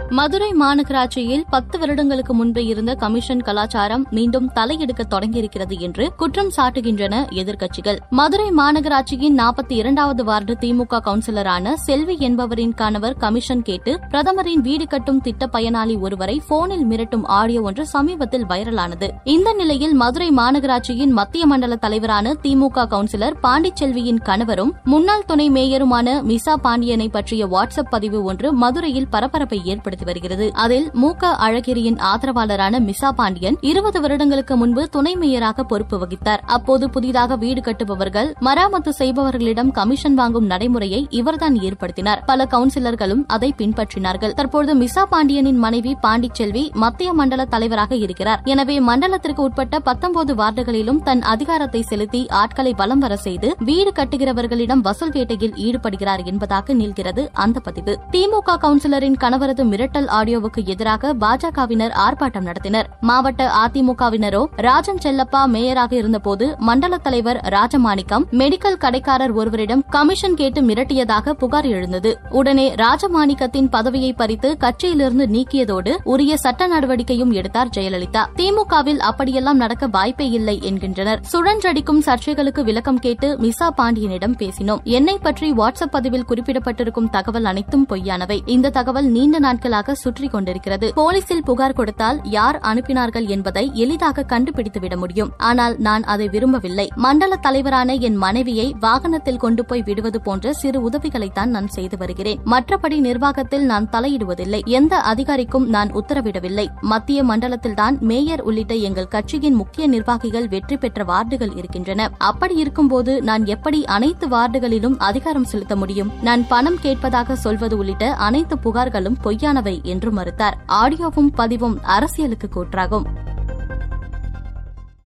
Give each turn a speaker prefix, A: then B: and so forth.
A: மதுரை மாநகராட்சியில் பத்து வருடங்களுக்கு முன்பு இருந்த கமிஷன் கலாச்சாரம் மீண்டும் தலையெடுக்க தொடங்கியிருக்கிறது என்று குற்றம் சாட்டுகின்றன எதிர்க்கட்சிகள். மதுரை மாநகராட்சியின் நாற்பத்தி இரண்டாவது வார்டு திமுக கவுன்சிலரான செல்வி என்பவரின் கணவர் கமிஷன் கேட்டு பிரதமரின் வீடு கட்டும் திட்ட பயனாளி ஒருவரை போனில் மிரட்டும் ஆடியோ ஒன்று சமீபத்தில் வைரலானது. இந்த நிலையில் மதுரை மாநகராட்சியின் மத்திய மண்டல தலைவரான திமுக கவுன்சிலர் பாண்டிச்செல்வியின் கணவரும் முன்னாள் துணை மேயருமான மிசா பாண்டியனை பற்றிய வாட்ஸ்அப் பதிவு ஒன்று மதுரையில் பரபரப்பை ஏற்படுத்தி வருகிறது. அதில் மு க அழகிரியின் ஆதரவாளரான மிசா பாண்டியன் இருபது வருடங்களுக்கு முன்பு துணை மேயராக பொறுப்பு வகித்தார். அப்போது புதிதாக வீடு கட்டுபவர்கள் மராமத்து செய்பவர்களிடம் கமிஷன் வாங்கும் நடைமுறையை இவர்தான் ஏற்படுத்தினார். பல கவுன்சிலர்களும் அதை பின்பற்றினார்கள். தற்போது மிசா பாண்டியனின் மனைவி பாண்டிச்செல்வி மத்திய மண்டல தலைவராக இருக்கிறார். எனவே மண்டலத்திற்கு உட்பட்ட பத்தொன்பது வார்டுகளிலும் தன் அதிகாரத்தை செலுத்தி ஆட்களை வலம் வர செய்து வீடு கட்டுகிறவர்களிடம் வசூல் வேட்டையில் ஈடுபடுகிறார் என்பதாக நிற்கிறது அந்த பதிவு. திமுக கவுன்சிலரின் கணவரது மிரட்டல் ஆடியோவுக்கு எதிராக பாஜகவினர் ஆர்ப்பாட்டம் நடத்தினர். மாவட்ட அதிமுகவினரோ ராஜன் செல்லப்பா மேயராக இருந்தபோது மண்டல தலைவர் ராஜமாணிக்கம் மெடிக்கல் கடைக்காரர் ஒருவரிடம் கமிஷன் கேட்டு மிரட்டியதாக புகார் எழுந்தது. உடனே ராஜமாணிக்கத்தின் பதவியை பறித்து கட்சியிலிருந்து நீக்கியதோடு உரிய சட்ட நடவடிக்கையும் எடுத்தார் ஜெயலலிதா. திமுகவில் அப்படியெல்லாம் நடக்க வாய்ப்பே இல்லை என்கின்றனர். சுழன்றடிக்கும் சர்ச்சைகளுக்கு விளக்கம் கேட்டு மிசா பாண்டியனிடம் பேசினோம். என்னை பற்றி வாட்ஸ்அப் பதிவில் குறிப்பிடப்பட்டிருக்கும் தகவல் அனைத்தும் பொய்யானவை. இந்த தகவல் நீண்ட நாட்கள் நாட்களாக சுற்றி கொண்டிருக்கிறது. போலீசில் புகார் கொடுத்தால் யார் அனுப்பினார்கள் என்பதை எளிதாக கண்டுபிடித்துவிட முடியும். ஆனால் நான் அதை விரும்பவில்லை. மண்டல தலைவரான என் மனைவியை வாகனத்தில் கொண்டு போய் விடுவது போன்ற சிறு உதவிகளைத்தான் நான் செய்து வருகிறேன். மற்றபடி நிர்வாகத்தில் நான் தலையிடுவதில்லை. எந்த அதிகாரிக்கும் நான் உத்தரவிடவில்லை. மத்திய மண்டலத்தில்தான் மேயர் உள்ளிட்ட எங்கள் கட்சியின் முக்கிய நிர்வாகிகள் வெற்றி பெற்ற வார்டுகள் இருக்கின்றன. அப்படி இருக்கும்போது நான் எப்படி அனைத்து வார்டுகளிலும் அதிகாரம் செலுத்த முடியும்? நான் பணம் கேட்பதாக சொல்வது உள்ளிட்ட அனைத்து புகார்களும் பொய்யான பொய்யானவை என்று மறுத்தார். ஆடியோவும் பதிவும் அரசியலுக்கு கூற்றாகும்.